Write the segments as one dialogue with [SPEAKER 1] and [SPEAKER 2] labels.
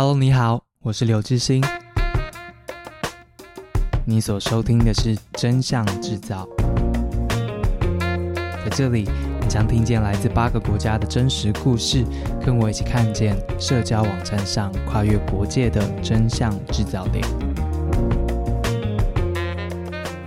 [SPEAKER 1] Hello，你好，我是刘致昕。你所收听的是《真相制造》，在这里，你将听见来自八个国家的真实故事，跟我一起看见社交网站上跨越国界的真相制造点。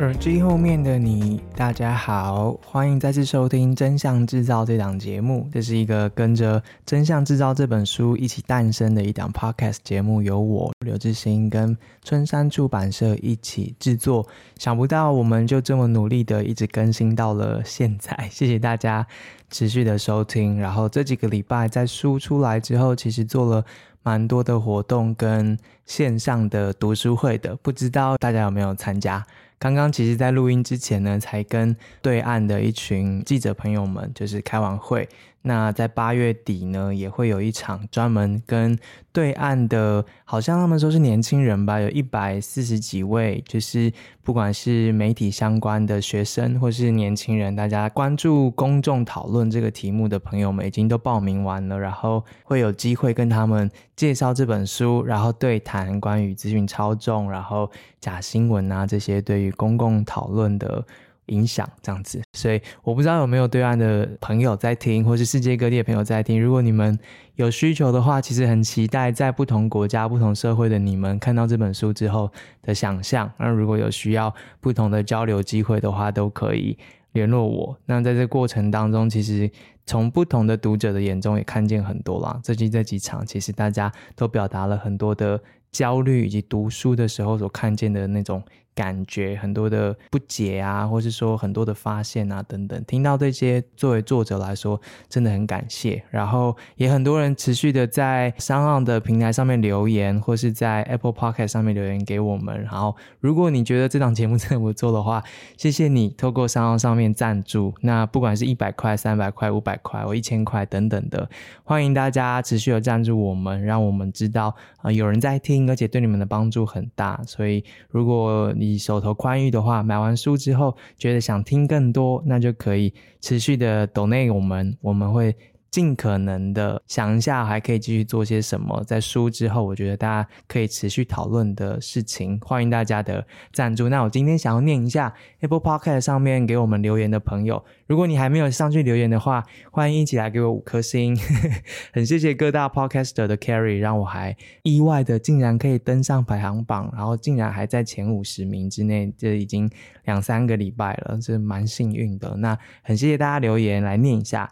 [SPEAKER 1] 耳机后面的你，大家好，欢迎再次收听《真相制造》这档节目。这是一个跟着《真相制造》这本书一起诞生的一档 podcast 节目，由我刘致昕跟春山出版社一起制作。想不到我们就这么努力的一直更新到了现在，谢谢大家持续的收听。然后这几个礼拜在书出来之后，其实做了蛮多的活动跟线上的读书会的，不知道大家有没有参加？刚刚其实，在录音之前呢，才跟对岸的一群记者朋友们就是开完会。那在八月底呢，也会有一场专门跟对岸的，好像他们说是年轻人吧，有一百四十几位，就是不管是媒体相关的学生或是年轻人，大家关注公众讨论这个题目的朋友们，已经都报名完了，然后会有机会跟他们介绍这本书，然后对谈关于资讯操纵，然后假新闻啊这些对于公共讨论的。影响这样子，所以我不知道有没有对岸的朋友在听，或是世界各地的朋友在听。如果你们有需求的话，其实很期待在不同国家、不同社会的你们看到这本书之后的想象。那如果有需要不同的交流机会的话，都可以联络我。那在这过程当中，其实从不同的读者的眼中也看见很多啦。最近这几场，其实大家都表达了很多的焦虑，以及读书的时候所看见的那种。感觉很多的不解啊，或是说很多的发现啊等等，听到这些，作为作者来说，真的很感谢。然后也很多人持续的在商号的平台上面留言，或是在 Apple Podcast 上面留言给我们。然后，如果你觉得这档节目真的不错的话，谢谢你透过商号上面赞助。那不管是一百块、三百块、五百块或一千块等等的，欢迎大家持续的赞助我们，让我们知道啊、有人在听，而且对你们的帮助很大。所以如果你手头宽裕的话，买完书之后觉得想听更多，那就可以持续的抖内我们，我们会。尽可能的想一下，还可以继续做些什么。在书之后，我觉得大家可以持续讨论的事情，欢迎大家的赞助。那我今天想要念一下 Apple Podcast 上面给我们留言的朋友，如果你还没有上去留言的话，欢迎一起来给我五颗星。很谢谢各大 Podcaster 的 Carry，让我还意外的竟然可以登上排行榜，然后竟然还在前五十名之内，这已经两三个礼拜了，这蛮幸运的。那很谢谢大家留言来念一下。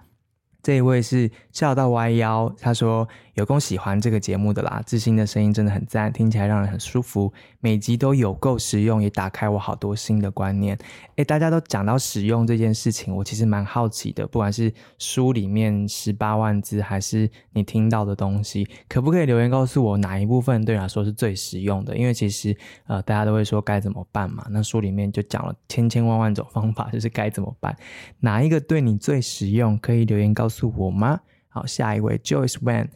[SPEAKER 1] 这一位是笑到弯腰，他说有够喜欢这个节目的啦，致昕的声音真的很赞，听起来让人很舒服，每集都有够实用，也打开我好多新的观念。诶，大家都讲到实用这件事情，我其实蛮好奇的，不管是书里面十八万字，还是你听到的东西，可不可以留言告诉我哪一部分对你来说是最实用的？因为其实呃，大家都会说该怎么办嘛，那书里面就讲了千千万万种方法，就是该怎么办，哪一个对你最实用？可以留言告诉。我吗？好，下一位 Joyce Wan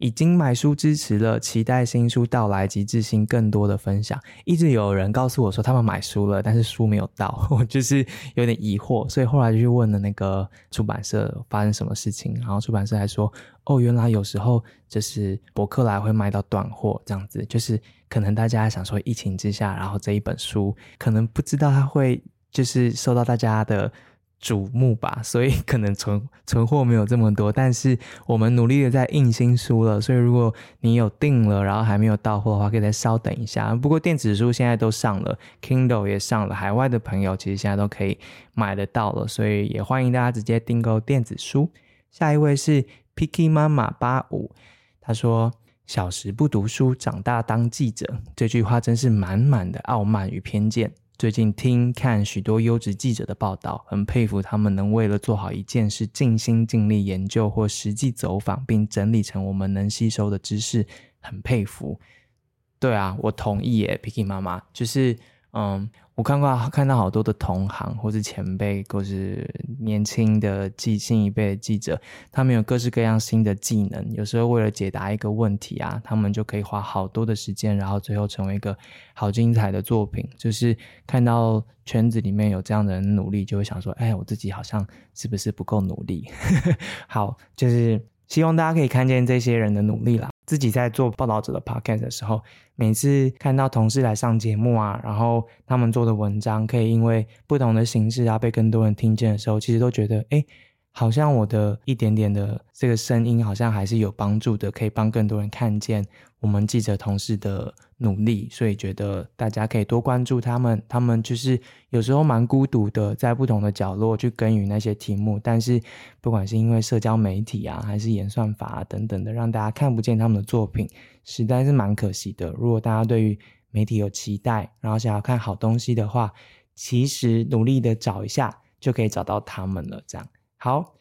[SPEAKER 1] 已经买书支持了，期待新书到来及致新更多的分享。一直有人告诉我说他们买书了，但是书没有到，我就是有点疑惑，所以后来就去问了那个出版社发生什么事情，然后出版社还说，哦，原来有时候就是博客来会卖到断货这样子，就是可能大家想说疫情之下，然后这一本书可能不知道它会就是受到大家的。瞩目吧，所以可能存存货没有这么多，但是我们努力的在印新书了，所以如果你有订了，然后还没有到货的话，可以再稍等一下。不过电子书现在都上了，Kindle 也上了，海外的朋友其实现在都可以买得到了，所以也欢迎大家直接订购电子书。下一位是 Picky 妈妈八五，他说：“小时不读书，长大当记者。”这句话真是满满的傲慢与偏见。最近听看许多优质记者的报道，很佩服他们能为了做好一件事尽心尽力研究或实际走访，并整理成我们能吸收的知识，很佩服。对啊，我同意耶，Picky 妈妈，就是嗯。我看过看到好多的同行，或是前辈，或是年轻的记新一辈的记者，他们有各式各样新的技能。有时候为了解答一个问题啊，他们就可以花好多的时间，然后最后成为一个好精彩的作品。就是看到圈子里面有这样的人努力，就会想说：哎，我自己好像是不是不够努力？好，就是希望大家可以看见这些人的努力啦。自己在做报道者的 podcast 的时候，每次看到同事来上节目啊，然后他们做的文章可以因为不同的形式啊被更多人听见的时候，其实都觉得哎。诶好像我的一点点的这个声音，好像还是有帮助的，可以帮更多人看见我们记者同事的努力，所以觉得大家可以多关注他们。他们就是有时候蛮孤独的，在不同的角落去耕耘那些题目，但是不管是因为社交媒体啊，还是演算法啊等等的，让大家看不见他们的作品，实在是蛮可惜的。如果大家对于媒体有期待，然后想要看好东西的话，其实努力的找一下就可以找到他们了，这样。好，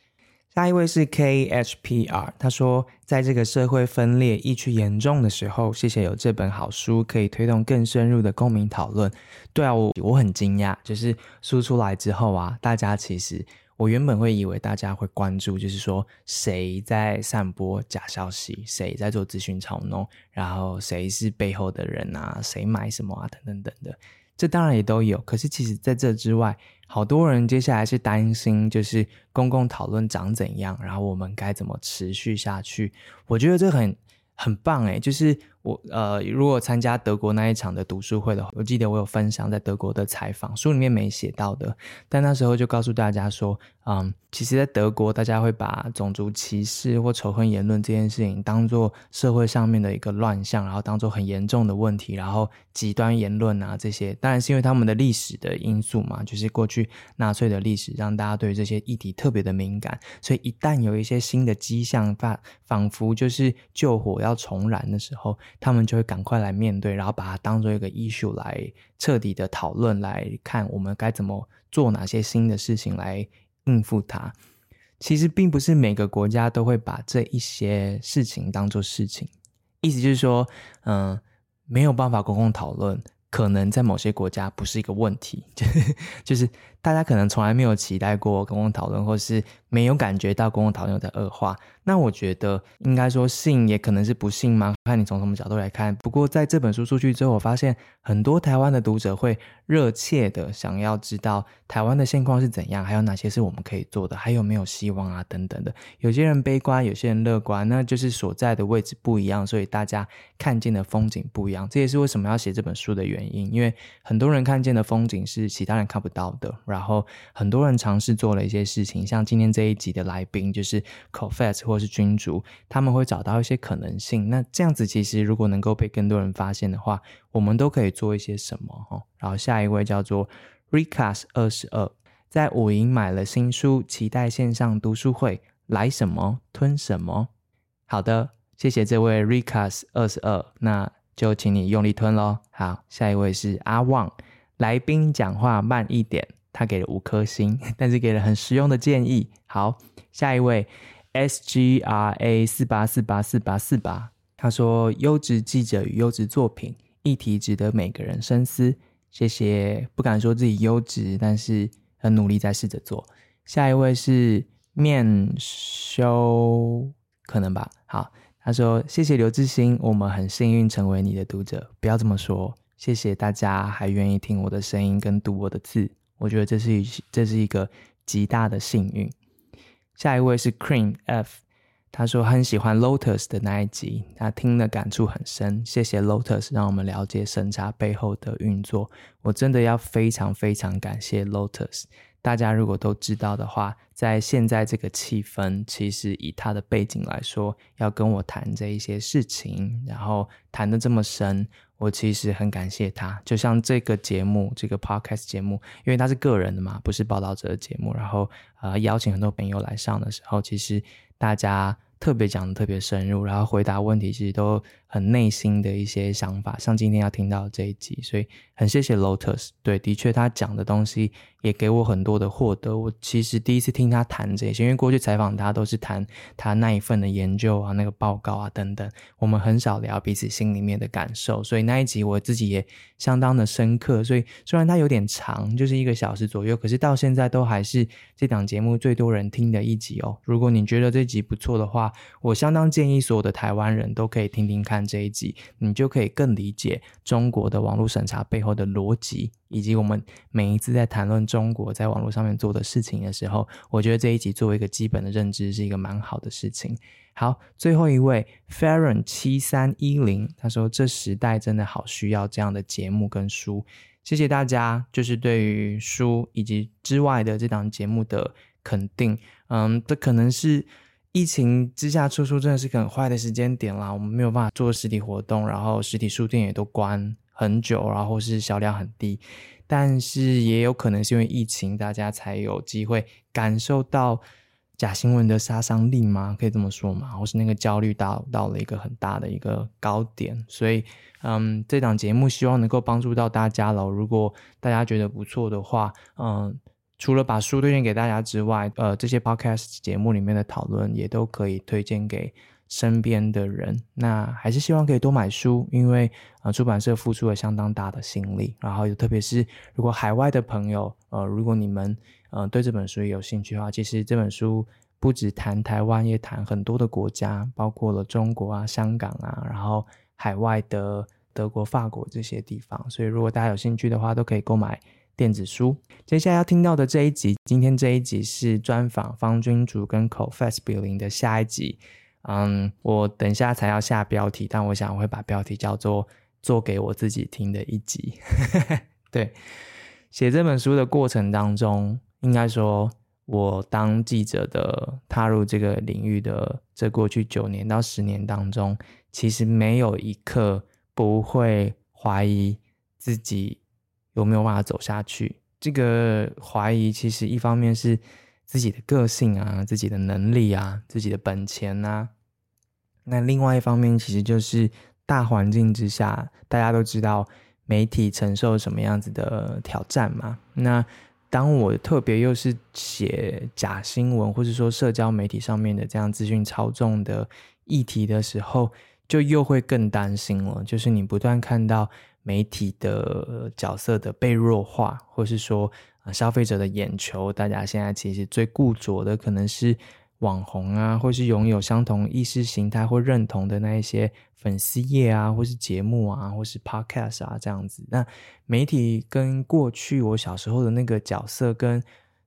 [SPEAKER 1] 下一位是 KHPR，他说，在这个社会分裂日趋严重的时候，谢谢有这本好书，可以推动更深入的公民讨论。对啊，我我很惊讶，就是书出来之后啊，大家其实我原本会以为大家会关注，就是说谁在散播假消息，谁在做资讯操弄，然后谁是背后的人啊，谁买什么啊，等等等等的。这当然也都有，可是其实在这之外，好多人接下来是担心，就是公共讨论长怎样，然后我们该怎么持续下去？我觉得这很很棒诶，就是。我呃，如果参加德国那一场的读书会的话，我记得我有分享在德国的采访，书里面没写到的，但那时候就告诉大家说，嗯，其实，在德国，大家会把种族歧视或仇恨言论这件事情当做社会上面的一个乱象，然后当做很严重的问题，然后极端言论啊这些，当然是因为他们的历史的因素嘛，就是过去纳粹的历史让大家对这些议题特别的敏感，所以一旦有一些新的迹象，仿仿佛就是救火要重燃的时候。他们就会赶快来面对，然后把它当做一个 issue 来彻底的讨论，来看我们该怎么做哪些新的事情来应付它。其实并不是每个国家都会把这一些事情当做事情，意思就是说，嗯，没有办法公共讨论，可能在某些国家不是一个问题，就是大家可能从来没有期待过公共讨论，或是没有感觉到公共讨论有在恶化。那我觉得应该说幸也可能是不幸吗？看你从什么角度来看。不过在这本书出去之后，我发现很多台湾的读者会热切的想要知道台湾的现况是怎样，还有哪些是我们可以做的，还有没有希望啊等等的。有些人悲观，有些人乐观，那就是所在的位置不一样，所以大家看见的风景不一样。这也是为什么要写这本书的原因，因为很多人看见的风景是其他人看不到的。然后很多人尝试做了一些事情，像今天这一集的来宾就是 c o f e s 或是君主，他们会找到一些可能性。那这样子其实如果能够被更多人发现的话，我们都可以做一些什么哈。然后下一位叫做 Recast 二十二，在五营买了新书，期待线上读书会，来什么吞什么。好的，谢谢这位 Recast 二十二，那就请你用力吞喽。好，下一位是阿旺，来宾讲话慢一点，他给了五颗星，但是给了很实用的建议。好，下一位。S G R A 四八四八四八四八，他说：“优质记者与优质作品，议题值得每个人深思。”谢谢，不敢说自己优质，但是很努力在试着做。下一位是面修，可能吧。好，他说：“谢谢刘志兴，我们很幸运成为你的读者。”不要这么说，谢谢大家还愿意听我的声音跟读我的字，我觉得这是一这是一个极大的幸运。下一位是 Queen F，他说很喜欢 Lotus 的那一集，他听了感触很深。谢谢 Lotus 让我们了解审查背后的运作，我真的要非常非常感谢 Lotus。大家如果都知道的话，在现在这个气氛，其实以他的背景来说，要跟我谈这一些事情，然后谈得这么深。我其实很感谢他，就像这个节目，这个 podcast 节目，因为他是个人的嘛，不是报道者的节目。然后，呃，邀请很多朋友来上的时候，其实大家特别讲得特别深入，然后回答问题其实都很内心的一些想法，像今天要听到这一集，所以很谢谢 Lotus。对，的确他讲的东西。也给我很多的获得。我其实第一次听他谈这些，因为过去采访他都是谈他那一份的研究啊、那个报告啊等等，我们很少聊彼此心里面的感受。所以那一集我自己也相当的深刻。所以虽然它有点长，就是一个小时左右，可是到现在都还是这档节目最多人听的一集哦。如果你觉得这集不错的话，我相当建议所有的台湾人都可以听听看这一集，你就可以更理解中国的网络审查背后的逻辑。以及我们每一次在谈论中国在网络上面做的事情的时候，我觉得这一集作为一个基本的认知是一个蛮好的事情。好，最后一位 Farron 七三一零，他说这时代真的好需要这样的节目跟书。谢谢大家，就是对于书以及之外的这档节目的肯定。嗯，这可能是疫情之下出书真的是个很坏的时间点啦，我们没有办法做实体活动，然后实体书店也都关很久，然后是销量很低。但是也有可能是因为疫情，大家才有机会感受到。假新闻的杀伤力吗？可以这么说吗？或是那个焦虑到到了一个很大的一个高点，所以，嗯，这档节目希望能够帮助到大家了。如果大家觉得不错的话，嗯，除了把书推荐给大家之外，呃，这些 podcast 节目里面的讨论也都可以推荐给身边的人。那还是希望可以多买书，因为呃，出版社付出了相当大的心力。然后，特别是如果海外的朋友，呃，如果你们呃，对这本书有兴趣的话，其实这本书不止谈台湾，也谈很多的国家，包括了中国啊、香港啊，然后海外的德国、法国这些地方。所以，如果大家有兴趣的话，都可以购买电子书。接下来要听到的这一集，今天这一集是专访方君竹跟 Cofast 比邻的下一集。嗯，我等下才要下标题，但我想我会把标题叫做“做给我自己听的一集”。对，写这本书的过程当中。应该说，我当记者的踏入这个领域的这过去九年到十年当中，其实没有一刻不会怀疑自己有没有办法走下去。这个怀疑其实一方面是自己的个性啊、自己的能力啊、自己的本钱啊，那另外一方面其实就是大环境之下，大家都知道媒体承受什么样子的挑战嘛。那当我特别又是写假新闻，或者说社交媒体上面的这样资讯操纵的议题的时候，就又会更担心了。就是你不断看到媒体的角色的被弱化，或是说消费者的眼球，大家现在其实最固着的可能是。网红啊，或是拥有相同意识形态或认同的那一些粉丝页啊，或是节目啊，或是 podcast 啊，这样子。那媒体跟过去我小时候的那个角色，跟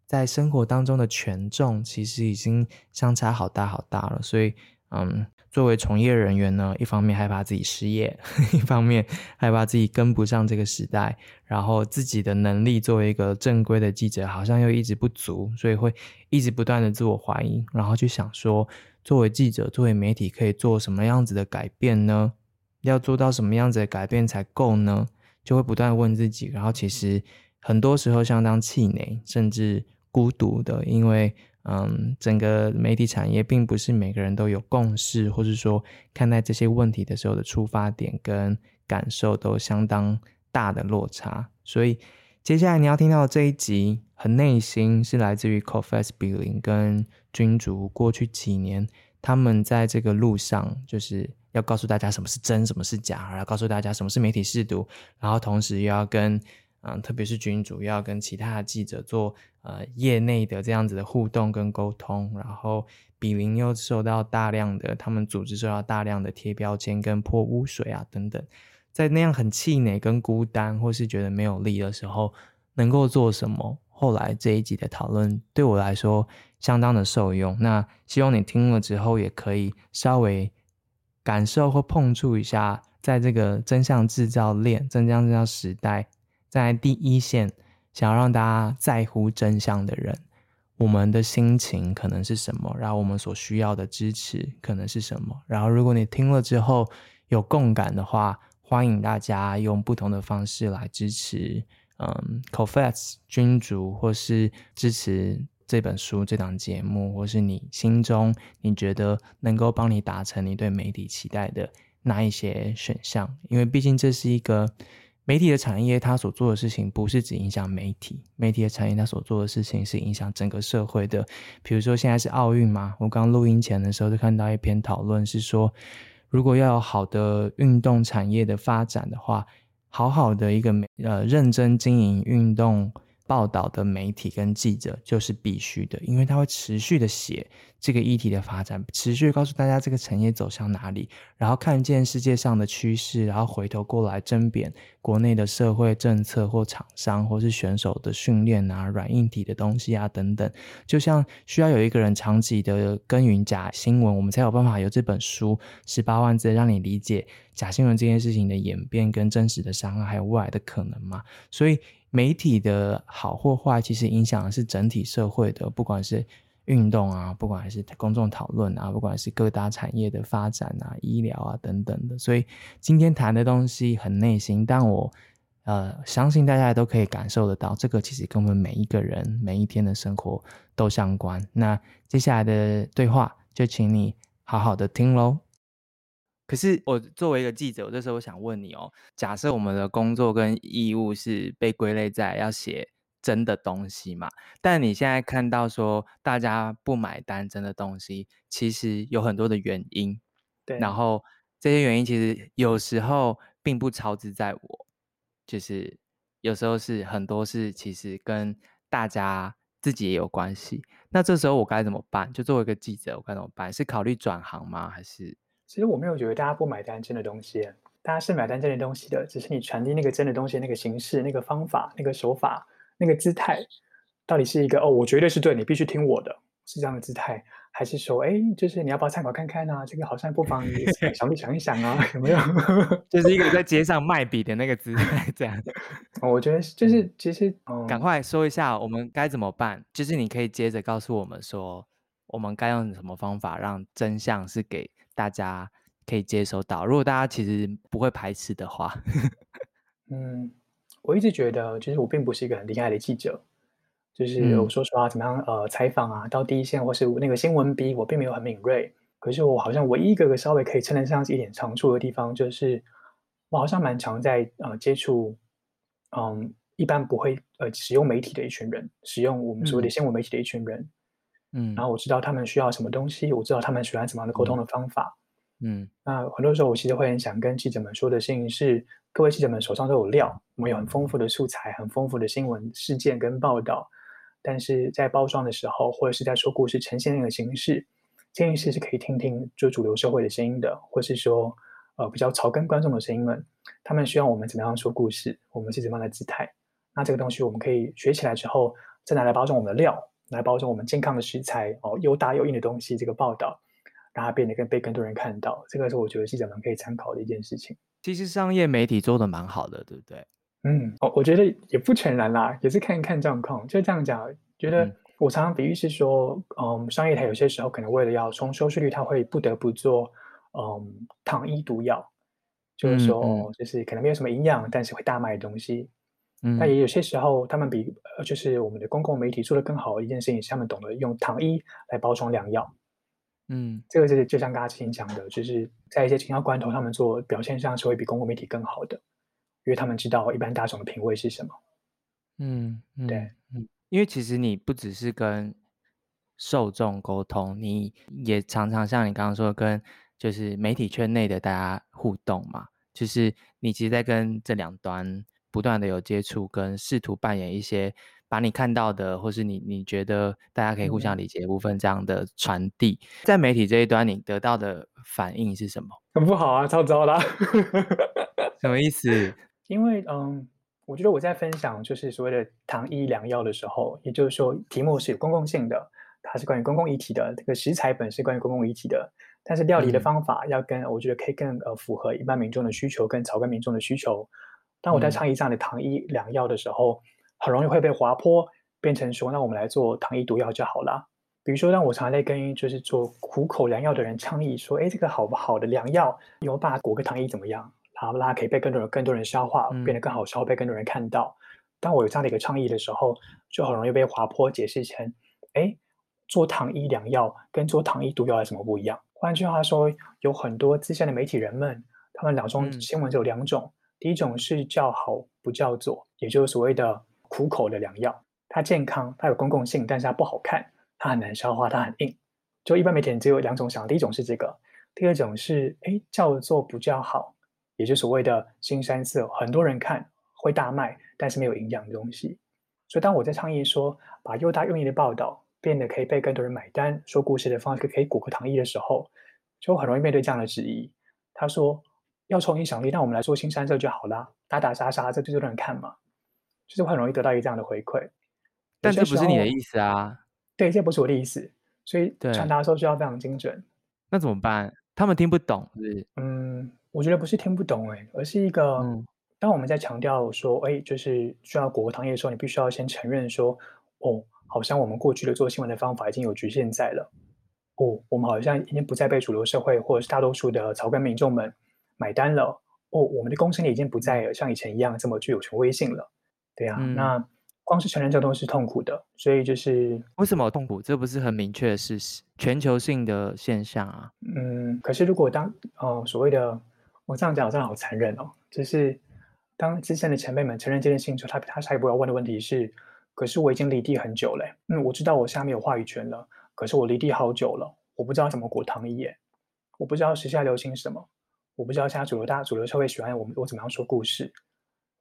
[SPEAKER 1] 在生活当中的权重，其实已经相差好大好大了。所以，嗯。作为从业人员呢，一方面害怕自己失业，一方面害怕自己跟不上这个时代，然后自己的能力作为一个正规的记者好像又一直不足，所以会一直不断的自我怀疑，然后去想说，作为记者、作为媒体可以做什么样子的改变呢？要做到什么样子的改变才够呢？就会不断问自己，然后其实很多时候相当气馁，甚至孤独的，因为。嗯，整个媒体产业并不是每个人都有共识，或是说看待这些问题的时候的出发点跟感受都相当大的落差。所以接下来你要听到的这一集，很内心是来自于 Cofast 比邻跟君竹过去几年他们在这个路上，就是要告诉大家什么是真，什么是假，然后告诉大家什么是媒体试读，然后同时又要跟。嗯，特别是君主要跟其他的记者做呃业内的这样子的互动跟沟通，然后比邻又受到大量的他们组织受到大量的贴标签跟泼污水啊等等，在那样很气馁跟孤单或是觉得没有力的时候，能够做什么？后来这一集的讨论对我来说相当的受用。那希望你听了之后也可以稍微感受或碰触一下，在这个真相制造链、真相制造时代。在第一线，想要让大家在乎真相的人，我们的心情可能是什么？然后我们所需要的支持可能是什么？然后如果你听了之后有共感的话，欢迎大家用不同的方式来支持，嗯，Cofast 君主，或是支持这本书、这档节目，或是你心中你觉得能够帮你达成你对媒体期待的那一些选项，因为毕竟这是一个。媒体的产业，它所做的事情不是只影响媒体，媒体的产业它所做的事情是影响整个社会的。比如说现在是奥运嘛，我刚录音前的时候就看到一篇讨论，是说如果要有好的运动产业的发展的话，好好的一个呃认真经营运动报道的媒体跟记者就是必须的，因为他会持续的写这个议题的发展，持续告诉大家这个产业走向哪里，然后看见世界上的趋势，然后回头过来争辩国内的社会政策或厂商或是选手的训练啊、软硬体的东西啊等等，就像需要有一个人长期的耕耘假新闻，我们才有办法有这本书十八万字让你理解假新闻这件事情的演变跟真实的伤害还有未来的可能嘛，所以。媒体的好或坏，其实影响的是整体社会的，不管是运动啊，不管是公众讨论啊，不管是各大产业的发展啊、医疗啊等等的。所以今天谈的东西很内心，但我呃相信大家都可以感受得到，这个其实跟我们每一个人每一天的生活都相关。那接下来的对话，就请你好好的听喽。可是我作为一个记者，我这时候我想问你哦，假设我们的工作跟义务是被归类在要写真的东西嘛？但你现在看到说大家不买单真的东西，其实有很多的原因。
[SPEAKER 2] 对，
[SPEAKER 1] 然后这些原因其实有时候并不超之在我，就是有时候是很多是其实跟大家自己也有关系。那这时候我该怎么办？就作为一个记者，我该怎么办？是考虑转行吗？还是？
[SPEAKER 2] 其实我没有觉得大家不买单真的东西，大家是买单真的东西的，只是你传递那个真的东西那个形式、那个方法、那个手法、那个姿态，到底是一个哦，我绝对是对，你必须听我的，是这样的姿态，还是说，哎，就是你要不要参考看看啊？这个好像不妨你想 一想一想啊，有没有？
[SPEAKER 1] 就是一个在街上卖笔的那个姿态，这样。
[SPEAKER 2] 我觉得就是其实，嗯，
[SPEAKER 1] 赶快说一下我们该怎么办？就是你可以接着告诉我们说，我们该用什么方法让真相是给。大家可以接收到，如果大家其实不会排斥的话，
[SPEAKER 2] 嗯，我一直觉得，其实我并不是一个很厉害的记者，就是我说实话，怎么样，呃，采访啊，到第一线或是那个新闻笔，我并没有很敏锐。可是我好像唯一一个稍微可以称得上是一点长处的地方，就是我好像蛮常在呃接触，嗯，一般不会呃使用媒体的一群人，使用我们所谓的新闻媒体的一群人。嗯
[SPEAKER 1] 嗯，
[SPEAKER 2] 然后我知道他们需要什么东西，我知道他们喜欢什么样的沟通的方法。
[SPEAKER 1] 嗯，
[SPEAKER 2] 那很多时候我其实会很想跟记者们说的事情是：各位记者们手上都有料，我们有很丰富的素材，很丰富的新闻事件跟报道。但是在包装的时候，或者是在说故事呈现那个形式，这件事是可以听听就主流社会的声音的，或是说呃比较草根观众的声音们，他们需要我们怎么样说故事，我们是怎么样的姿态。那这个东西我们可以学起来之后，再拿来包装我们的料。来包装我们健康的食材哦，又大又硬的东西。这个报道让它变得更被更多人看到，这个是我觉得记者们可以参考的一件事情。
[SPEAKER 1] 其实商业媒体做的蛮好的，对不对？
[SPEAKER 2] 嗯，哦，我觉得也不全然啦，也是看一看状况。就这样讲，觉得我常常比喻是说，嗯，商业台有些时候可能为了要冲收视率，它会不得不做嗯糖衣毒药，就是说，嗯嗯，就是可能没有什么营养，但是会大卖的东西。嗯，但也有些时候，他们比呃，就是我们的公共媒体做得更好的一件事情，是他们懂得用糖衣来包装良药。
[SPEAKER 1] 嗯，
[SPEAKER 2] 这个是就像刚刚之前讲的，就是在一些紧要关头，他们做表现上是会比公共媒体更好的，因为他们知道一般大众的品味是什么。
[SPEAKER 1] 嗯，嗯
[SPEAKER 2] 对，
[SPEAKER 1] 嗯，因为其实你不只是跟受众沟通，你也常常像你刚刚说，跟就是媒体圈内的大家互动嘛，就是你其实，在跟这两端。不断的有接触，跟试图扮演一些把你看到的，或是你你觉得大家可以互相理解的部分，这样的传递，在媒体这一端，你得到的反应是什么？
[SPEAKER 2] 很不好啊，超糟的。
[SPEAKER 1] 什么意思？
[SPEAKER 2] 因为嗯，我觉得我在分享就是所谓的糖衣良药的时候，也就是说题目是有公共性的，它是关于公共议题的，这个食材本是关于公共议题的，但是料理的方法要跟、嗯、我觉得可以更呃符合一般民众的需求，跟草根民众的需求。当我在倡议这样的糖衣良药的时候，嗯，很容易会被滑坡，变成说，那我们来做糖衣毒药就好了。比如说，让我常常在跟就是做苦口良药的人倡议说，哎，这个好不好的良药，有把裹个糖衣怎么样？然后让它可以被更多人、更多人消化，变得更好消，被更多人看到。当我有这样的一个倡议的时候，就很容易被滑坡解释成，哎，做糖衣良药跟做糖衣毒药有什么不一样？换句话说，有很多资深的媒体人们，他们脑中新闻只有两种。嗯第一种是叫好不叫座，也就是所谓的苦口的良药。它健康，它有公共性，但是它不好看，它很难消化，它很硬。就一般媒体人只有两种想，第一种是这个，第二种是哎叫做不叫好，也就是所谓的腥膻色，很多人看会大卖，但是没有营养的东西。所以当我在倡议说，把又大又硬的报道变得可以被更多人买单，说故事的方式可以古个糖衣的时候，就很容易面对这样的质疑。他说，要冲影响力，那我们来做新三色就好啦，打打杀杀，这就多人看嘛，就是很容易得到一个这样的回馈。
[SPEAKER 1] 但这不是你的意思啊。
[SPEAKER 2] 对，这不是我的意思，所以传达的时候需要非常精准。
[SPEAKER 1] 那怎么办？他们听不懂是？
[SPEAKER 2] 嗯，我觉得不是听不懂哎，而是一个，嗯、当我们在强调说，哎，就是需要裹个糖业的时候，你必须要先承认说，哦，好像我们过去的做新闻的方法已经有局限在了，哦，我们好像已经不再被主流社会或者是大多数的草根民众们买单了，哦，我们的公信力已经不再像以前一样这么具有权威性了，对呀、啊，嗯、那。光是承认这都是痛苦的，所以就是
[SPEAKER 1] 为什么痛苦？这不是很明确的事实，全球性的现象啊。
[SPEAKER 2] 嗯，可是如果当哦所谓的我这样讲，我真的好残忍哦。就是当资深的前辈们承认这件事情之后，他他下一步要问的问题是：可是我已经离地很久了，嗯，我知道我下面有话语权了，可是我离地好久了，我不知道怎么裹糖衣耶，我不知道时下流行什么，我不知道现在主流大主流社会喜欢我们我怎么样说故事。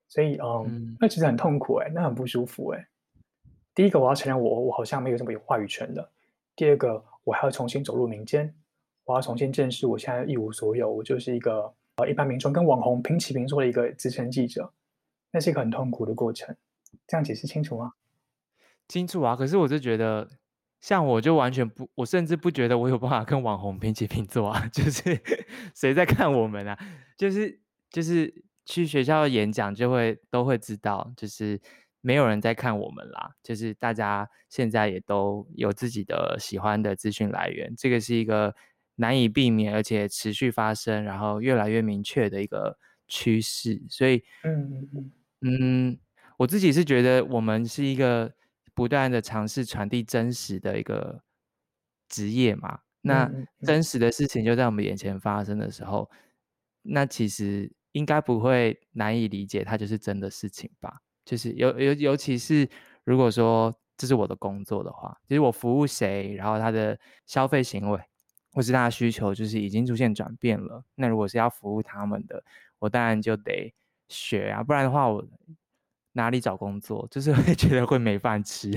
[SPEAKER 2] 所以，嗯，嗯，那其实很痛苦哎，那很不舒服哎。第一个，我要承认我我好像没有这么有话语权的；第二个，我还要重新走入民间，我要重新正视我现在一无所有，我就是一个呃一般民众跟网红平起平坐的一个资深记者，那是一个很痛苦的过程。这样解释清楚吗？
[SPEAKER 1] 清楚啊。可是我就觉得，像我就完全不，我甚至不觉得我有办法跟网红平起平坐啊。就是谁在看我们啊？就是就是。去学校演讲就会都会知道，就是没有人在看我们啦。就是大家现在也都有自己的喜欢的资讯来源，这个是一个难以避免而且持续发生，然后越来越明确的一个趋势。所以，嗯嗯嗯，我自己是觉得我们是一个不断的尝试传递真实的一个职业嘛。那真实的事情就在我们眼前发生的时候，那其实。应该不会难以理解，它就是真的事情吧？就是尤尤尤其是如果说这是我的工作的话，其实我服务谁，然后他的消费行为或是他的需求，就是已经出现转变了。那如果是要服务他们的，我当然就得学啊，不然的话我哪里找工作？就是 会觉得会没饭吃，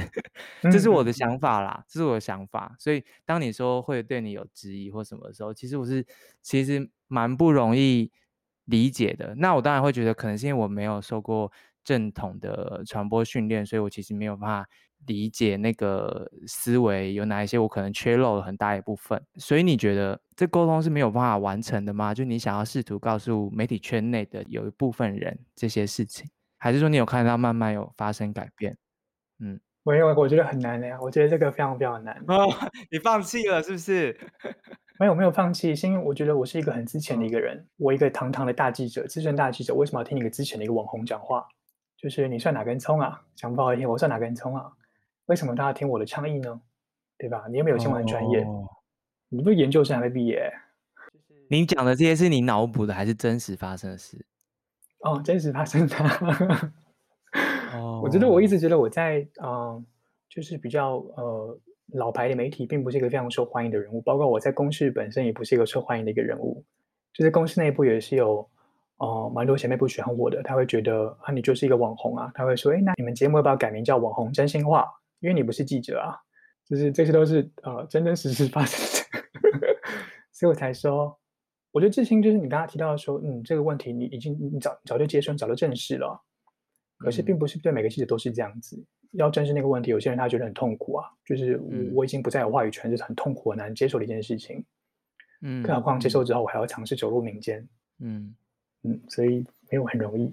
[SPEAKER 1] 这是我的想法啦，这是我的想法。所以当你说会对你有质疑或什么的时候，其实我是其实蛮不容易。理解的，那我当然会觉得，可能是因为我没有受过正统的传播训练，所以我其实没有办法理解那个思维有哪一些，我可能缺漏了很大一部分。所以你觉得这沟通是没有办法完成的吗？就你想要试图告诉媒体圈内的有一部分人这些事情，还是说你有看到慢慢有发生改变？嗯，
[SPEAKER 2] 我因为我觉得很难的呀，我觉得这个非常非常难。
[SPEAKER 1] 哦，你放弃了是不是？
[SPEAKER 2] 没有没有放弃，是因为我觉得我是一个很资浅的一个人，嗯、我一个堂堂的大记者，资深大记者，为什么要听一个之前的一个网红讲话？就是你算哪根葱啊？讲不好听，我算哪根葱啊？为什么大家听我的倡议呢？对吧？你又没有新闻专业？哦、你不是研究生还没毕业？
[SPEAKER 1] 就是你讲的这些是你脑补的还是真实发生的事？
[SPEAKER 2] 哦，真实发生的。哦，我觉得我一直觉得我在嗯、呃，就是比较呃。老牌的媒体并不是一个非常受欢迎的人物，包括我在公司本身也不是一个受欢迎的一个人物。就是公司内部也是有，哦、呃，蛮多前辈不喜欢我的，他会觉得啊，你就是一个网红啊，他会说，哎，那你们节目要不要改名叫网红真心话？因为你不是记者啊，就是这些都是呃真真实实发生的，所以我才说，我觉得志清就是你刚刚提到的说，嗯，这个问题你已经你早早就接受，早就正视了，可是并不是对每个记者都是这样子。要正视那个问题，有些人他觉得很痛苦啊，就是我已经不再有话语权，就是很痛苦、很难接受的一件事情。嗯，更何况接受之后，我还要尝试走入民间。嗯嗯，所以没有很容易。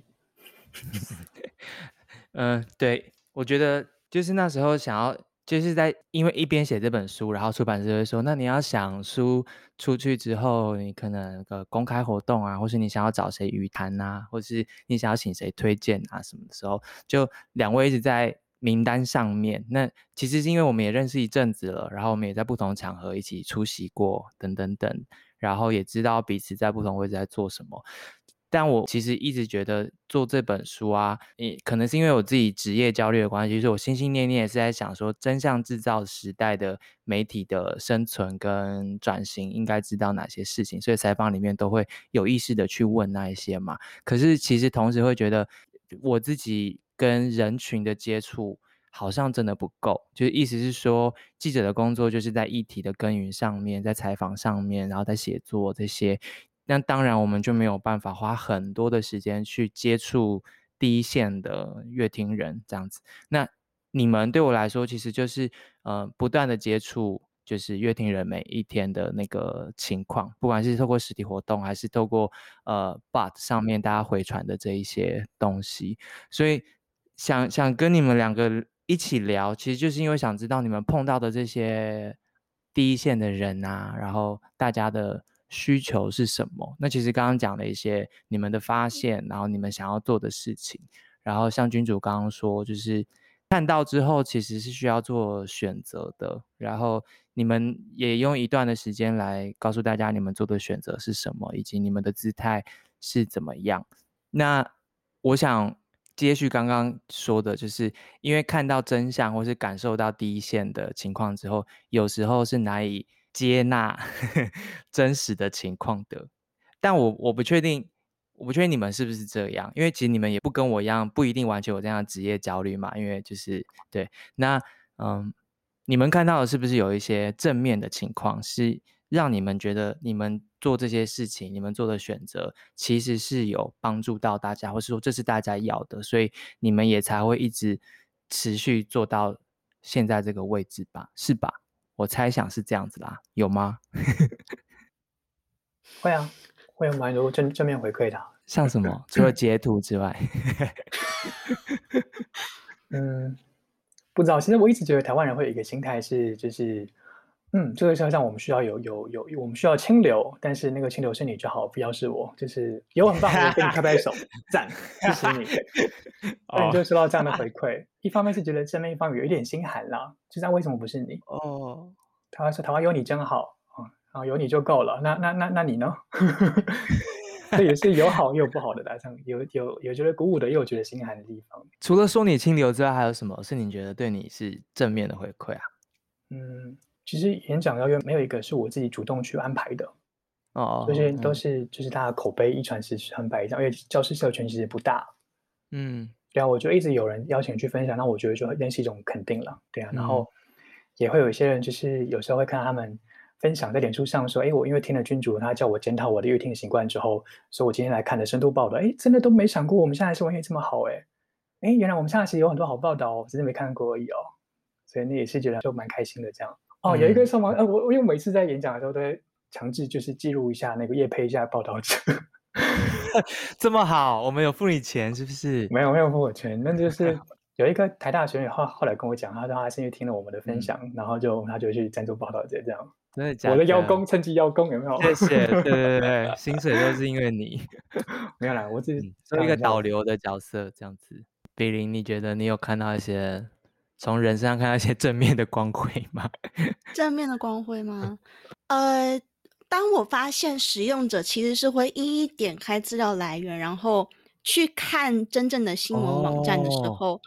[SPEAKER 1] 嗯、呃，对，我觉得就是那时候想要，就是在因为一边写这本书，然后出版社会说，那你要想书出去之后，你可能个公开活动啊，或是你想要找谁语谈啊，或是你想要请谁推荐啊，什么的时候，就两位一直在。名单上面，那其实是因为我们也认识一阵子了，然后我们也在不同场合一起出席过，等等等，然后也知道彼此在不同位置在做什么。但我其实一直觉得做这本书啊，也可能是因为我自己职业焦虑的关系，就是我心心念念是在想说，真相制造时代的媒体的生存跟转型应该知道哪些事情，所以采访里面都会有意识的去问那一些嘛。可是其实同时会觉得我自己。跟人群的接触好像真的不够。就是意思是说，记者的工作就是在议题的耕耘上面，在采访上面，然后在写作这些。那当然，我们就没有办法花很多的时间去接触第一线的乐听人这样子。那你们对我来说，其实就是呃，不断的接触，就是乐听人每一天的那个情况，不管是透过实体活动，还是透过呃 Bot 上面大家回传的这一些东西。所以想想跟你们两个一起聊，其实就是因为想知道你们碰到的这些第一线的人啊，然后大家的。需求是什么？那其实刚刚讲了一些你们的发现，然后你们想要做的事情，然后像君主刚刚说，就是看到之后其实是需要做选择的，然后你们也用一段的时间来告诉大家你们做的选择是什么，以及你们的姿态是怎么样。那我想接续刚刚说的，就是因为看到真相或是感受到第一线的情况之后，有时候是难以。接纳 真实的情况的，但我我不确定，我不确定你们是不是这样，因为其实你们也不跟我一样，不一定完全有这样的职业焦虑嘛。因为就是对，那嗯，你们看到的是不是有一些正面的情况，是让你们觉得你们做这些事情，你们做的选择其实是有帮助到大家，或是说这是大家要的，所以你们也才会一直持续做到现在这个位置吧？是吧？我猜想是这样子啦，有吗？
[SPEAKER 2] 会啊，会有蛮多正正面回馈的。
[SPEAKER 1] 像什么？除了截图之外，
[SPEAKER 2] 嗯，不知道。其实我一直觉得台湾人会有一个心态是，就是，嗯，这个社会上我们需要有有有，我们需要清流，但是那个清流是你就好，不要是我。就是有很棒，我给你拍拍手，赞，支持你。那你就收到这样的回 馈。一方面是觉得正面，一方面有一点心寒啦，就知道为什么不是你哦？台湾说台湾有你真好啊，然后有你就够了。那那那那你呢？这也是有好也有不好的，大家有有有觉得鼓舞的，也有觉得心寒的地方。
[SPEAKER 1] 除了说你清流之外，还有什么是你觉得对你是正面的回馈啊？
[SPEAKER 2] 嗯，其实演讲邀约没有一个是我自己主动去安排的哦，这些都是就是大家口碑一传十，十传百这样，因为教师社群其实不大，嗯。对啊，我就一直有人邀请去分享，那我觉得就那是一种肯定了。对啊，然后也会有一些人，就是有时候会看到他们分享在脸书上说：“哎，我因为听了君主他叫我检讨我的阅听习惯之后，所以我今天来看的深度报道，哎，真的都没想过我们现在是文学这么好，哎，哎，原来我们现在其实有很多好报道哦，只是没看过而已哦。所以那也是觉得就蛮开心的这样。哦，有一个上网，呃，我我因为每次在演讲的时候都会强制就是记录一下那个夜配一下报道者。
[SPEAKER 1] 这么好，我们有付你钱是不是？
[SPEAKER 2] 没有没有付我钱，那就 是有一个台大学生后后来跟我讲，他说他是因为听了我们的分享，嗯、然后就他就去赞助报道者这样。
[SPEAKER 1] 真的假的？
[SPEAKER 2] 我的邀功，趁机邀功有没有？
[SPEAKER 1] 谢谢，对对对，薪水都是因为你。
[SPEAKER 2] 没有啦，我只是
[SPEAKER 1] 做一个导流的角色这样子。比林，你觉得你有看到一些从人身上看到一些正面的光辉吗？
[SPEAKER 3] 正面的光辉吗？呃。当我发现使用者其实是会一一点开资料来源，然后去看真正的新闻网站的时候，哦、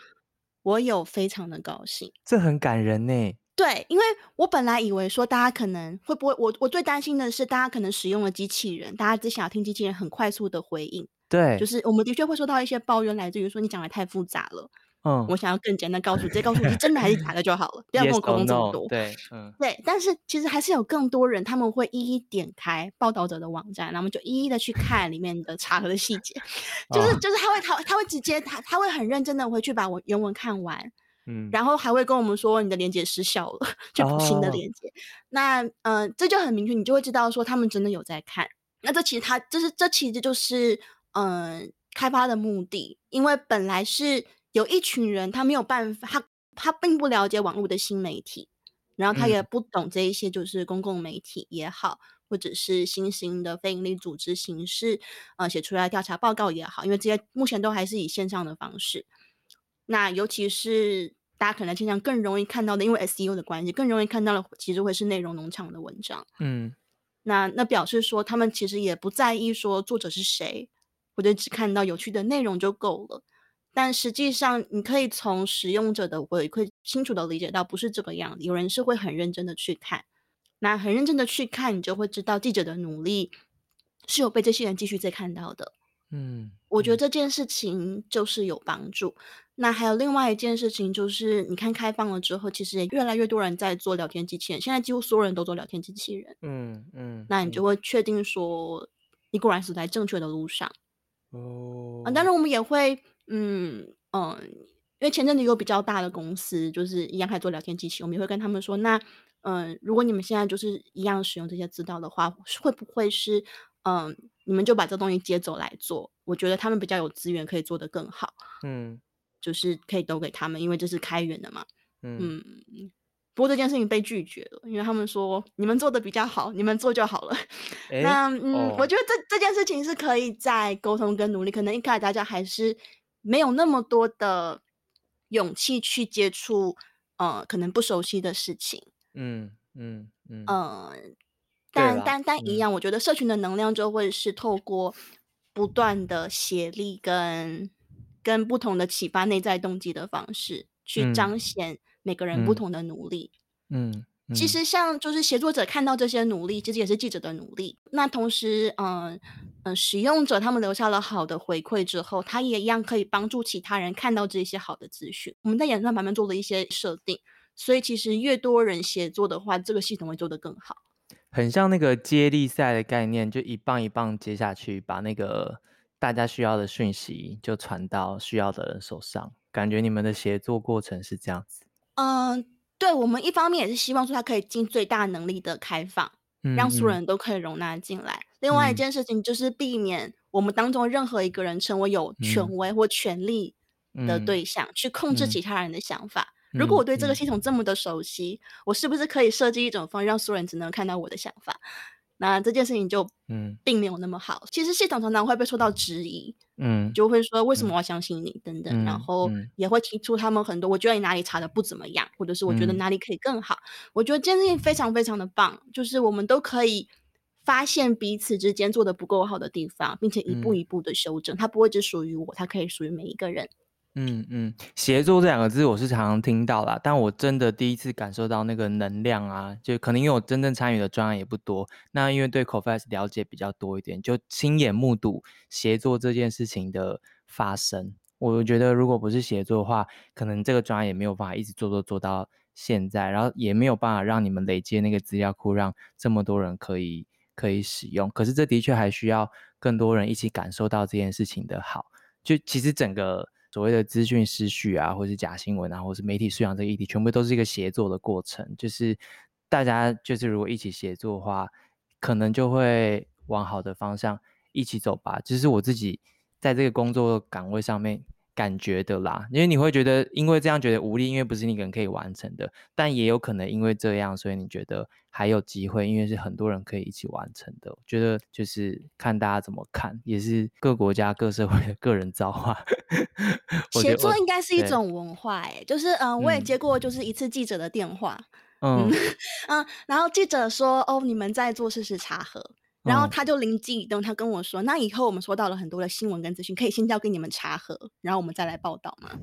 [SPEAKER 3] 我有非常的高兴。
[SPEAKER 1] 这很感人呢。
[SPEAKER 3] 对，因为我本来以为说大家可能会不会，我我最担心的是大家可能使用了机器人，大家只想要听机器人很快速的回应。
[SPEAKER 1] 对，
[SPEAKER 3] 就是我们的确会收到一些抱怨，来自于说你讲的太复杂了。嗯，我想要更简单告诉，直接告诉你是真的还是假的就好了，不要跟我沟通这么多。
[SPEAKER 1] 对，嗯，
[SPEAKER 3] 对。但是其实还是有更多人，他们会一一点开报道者的网站，然后就一一的去看里面的查核的细节，就是就是他会他他会直接他他会很认真的回去把我原文看完，嗯，然后还会跟我们说你的连接失效了，就补新的连接。哦、那嗯、呃，这就很明确，你就会知道说他们真的有在看。那这其实他这是这其实就是嗯、呃、开发的目的，因为本来是。有一群人，他没有办法，他他并不了解网络的新媒体，然后他也不懂这一些，就是公共媒体也好，嗯、或者是新型的非营利组织形式，呃，写出来调查报告也好，因为这些目前都还是以线上的方式。那尤其是大家可能经常更容易看到的，因为 SEO 的关系，更容易看到的其实会是内容农场的文章。嗯，那那表示说，他们其实也不在意说作者是谁，或者只看到有趣的内容就够了。但实际上，你可以从使用者的回馈清楚的理解到，不是这个样子。有人是会很认真的去看，那很认真的去看，你就会知道记者的努力是有被这些人继续在看到的。嗯，我觉得这件事情就是有帮助。那还有另外一件事情，就是你看开放了之后，其实也越来越多人在做聊天机器人。现在几乎所有人都做聊天机器人。
[SPEAKER 1] 嗯嗯。
[SPEAKER 3] 那你就会确定说，你果然是在正确的路上。
[SPEAKER 1] 哦。
[SPEAKER 3] 啊，当然我们也会，嗯嗯，因为前阵子有比较大的公司，就是一样开始做聊天机器，我们也会跟他们说，那嗯，如果你们现在就是一样使用这些资料的话，会不会是嗯，你们就把这东西接走来做？我觉得他们比较有资源，可以做得更好。
[SPEAKER 1] 嗯。
[SPEAKER 3] 就是可以都给他们，因为这是开源的嘛。
[SPEAKER 1] 嗯，
[SPEAKER 3] 嗯，不过这件事情被拒绝了，因为他们说你们做的比较好，你们做就好了。欸、那嗯，哦、我觉得这这件事情是可以在沟通跟努力。可能一开始大家还是没有那么多的勇气去接触，呃，可能不熟悉的事情。
[SPEAKER 1] 嗯嗯嗯。
[SPEAKER 3] 呃，但但但一样，嗯、我觉得社群的能量就会是透过不断的协力跟。跟不同的启发内在动机的方式，去彰显每个人不同的努力。
[SPEAKER 1] 嗯，嗯嗯，
[SPEAKER 3] 其实像就是协作者看到这些努力，其实也是记者的努力。那同时，嗯、呃、嗯、呃，使用者他们留下了好的回馈之后，他也一样可以帮助其他人看到这些好的资讯。我们在演算法上做了一些设定，所以其实越多人协作的话，这个系统会做得更好。
[SPEAKER 1] 很像那个接力赛的概念，就一棒一棒接下去，把那个。大家需要的讯息就传到需要的人手上，感觉你们的协作过程是这样子。
[SPEAKER 3] 嗯、呃，对，我们一方面也是希望说它可以尽最大能力的开放，嗯、让所有人都可以容纳进来。嗯、另外一件事情就是避免我们当中任何一个人成为有权威或权力的对象，嗯、去控制其他人的想法。嗯、如果我对这个系统这么的熟悉，嗯、我是不是可以设计一种方式，让所有人只能看到我的想法？那这件事情就嗯，并没有那么好。嗯、其实系统常常会被受到质疑，嗯，就会说为什么我要相信你、嗯、等等，然后也会提出他们很多，我觉得你哪里查的不怎么样，或者是我觉得哪里可以更好。嗯、我觉得这件事情非常非常的棒，就是我们都可以发现彼此之间做的不够好的地方，并且一步一步的修正。嗯、它不会只属于我，它可以属于每一个人。
[SPEAKER 1] 嗯嗯，协作这两个字我是常常听到啦，但我真的第一次感受到那个能量啊，就可能因为我真正参与的专案也不多，那因为对 Cofast 了解比较多一点，就亲眼目睹协作这件事情的发生。我觉得如果不是协作的话，可能这个专案也没有办法一直做做做到现在，然后也没有办法让你们累积那个资料库，让这么多人可以可以使用。可是这的确还需要更多人一起感受到这件事情的好。就其实整个。所谓的资讯失序啊，或是假新闻啊，或是媒体素养这个议题，全部都是一个协作的过程。就是大家就是如果一起协作的话，可能就会往好的方向一起走吧。就是我自己在这个工作岗位上面。感觉的啦，因为你会觉得，因为这样觉得无力，因为不是你一个人可以完成的，但也有可能因为这样，所以你觉得还有机会，因为是很多人可以一起完成的。我觉得就是看大家怎么看，也是各国家各社会的个人造化。
[SPEAKER 3] 协作应该是一种文化，哎，就是嗯、呃，我也接过就是一次记者的电话，嗯 嗯，然后记者说，哦，你们在做事实查核。然后他就灵机一动，他跟我说：“那以后我们收到了很多的新闻跟资讯，可以先交给你们查核，然后我们再来报道嘛？”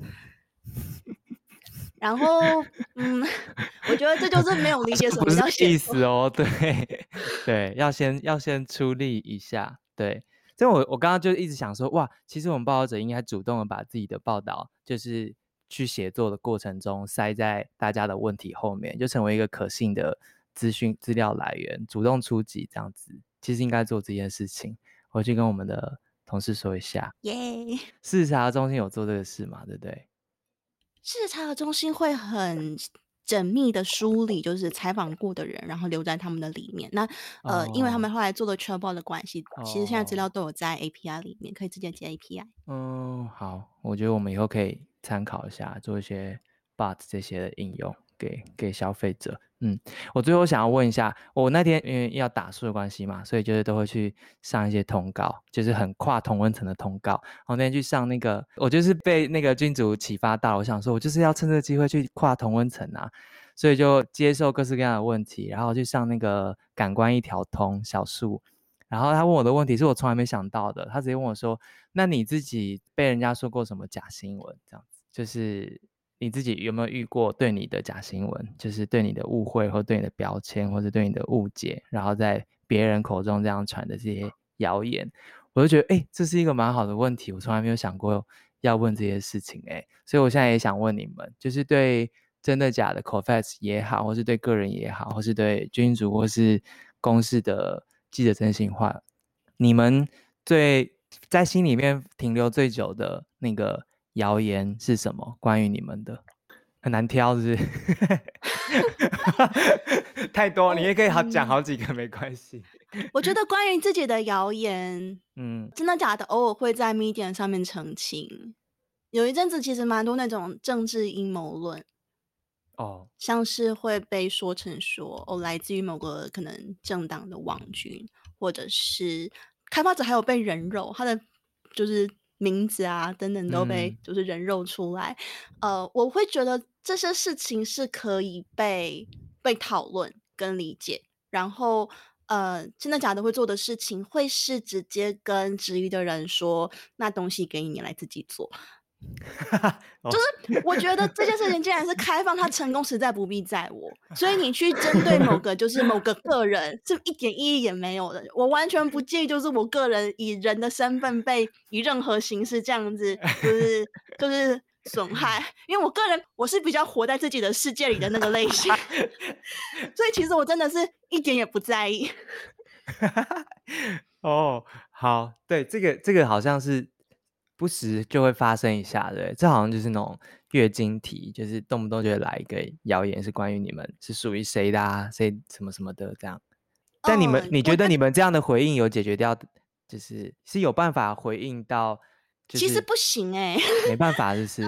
[SPEAKER 3] 然后，嗯，我觉得这就是没有理解 什么叫
[SPEAKER 1] 意思哦。对，对，要先要先出力一下。对，所以我我刚刚就一直想说，哇，其实我们报道者应该主动的把自己的报道，就是去写作的过程中塞在大家的问题后面，就成为一个可信的资讯资料来源，主动出击这样子。其实应该做这件事情，回去跟我们的同事说一下。
[SPEAKER 3] 耶
[SPEAKER 1] 查核中心有做这个事嘛？对不对？
[SPEAKER 3] 事实查核中心会很缜密的梳理，就是采访过的人，然后留在他们的里面。那呃，oh. 因为他们后来做了 Trailball 的关系，oh. 其实现在资料都有在 API 里面，可以直接接 API。
[SPEAKER 1] 嗯，好，我觉得我们以后可以参考一下，做一些 Bot 这些的应用。给给消费者，嗯，我最后想要问一下，我那天因为要打书的关系嘛，所以就是都会去上一些通告，就是很跨同温层的通告。我那天去上那个，我就是被那个君主启发到，我想说，我就是要趁这个机会去跨同温层啊，所以就接受各式各样的问题，然后去上那个感官一条通小树，然后他问我的问题是我从来没想到的，他直接问我说，那你自己被人家说过什么假新闻？这样子就是。你自己有没有遇过对你的假新闻，就是对你的误会，或对你的标签，或者对你的误解，然后在别人口中这样传的这些谣言？我就觉得，哎，这是一个蛮好的问题，我从来没有想过要问这些事情，哎，所以我现在也想问你们，就是对真的假的 confess 也好，或是对个人也好，或是对君主或是公视的记者真心话，你们最在心里面停留最久的那个谣言是什么？关于你们的？很难挑，是不是？太多，你也可以好讲好几个，没关系。
[SPEAKER 3] 我觉得关于自己的谣言，嗯，真的假的，偶尔会在 Medium 上面澄清。有一阵子其实蛮多那种政治阴谋论，哦，像是会被说成说哦，来自于某个可能政党的网军，或者是开发者还有被人肉，他的就是名字啊等等都被就是人肉出来。嗯、呃，我会觉得。这些事情是可以被被讨论跟理解，然后呃，真的假的会做的事情，会是直接跟质疑的人说，那东西给你，你来自己做。就是我觉得这件事情既然是开放，它成功实在不必在我，所以你去针对某个就是某个个人，是一点意义也没有的。我完全不介意，就是我个人以人的身份被以任何形式这样子，就是 就是。损害，因为我个人我是比较活在自己的世界里的那个类型，所以其实我真的是一点也不在意。
[SPEAKER 1] 哦，好，对，这个这个好像是不时就会发生一下，对，这好像就是那种月经题，就是动不动就会来一个谣言，是关于你们是属于谁的啊，谁什么什么的这样。但你们，哦，你觉得你们这样的回应有解决掉，就是是有办法回应到？
[SPEAKER 3] 其实不行哎、欸，
[SPEAKER 1] 没办法，就是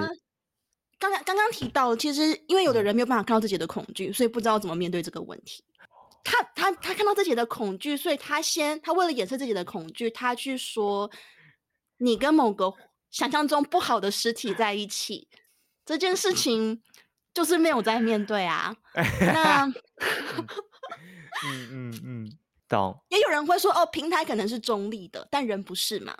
[SPEAKER 3] 刚刚刚刚提到，其实因为有的人没有办法看到自己的恐惧，所以不知道怎么面对这个问题。他他他看到自己的恐惧，所以他先他为了掩饰自己的恐惧，他去说你跟某个想象中不好的尸体在一起，这件事情就是没有在面对啊。那嗯
[SPEAKER 1] 嗯嗯，懂。
[SPEAKER 3] 也有人会说哦，平台可能是中立的，但人不是嘛。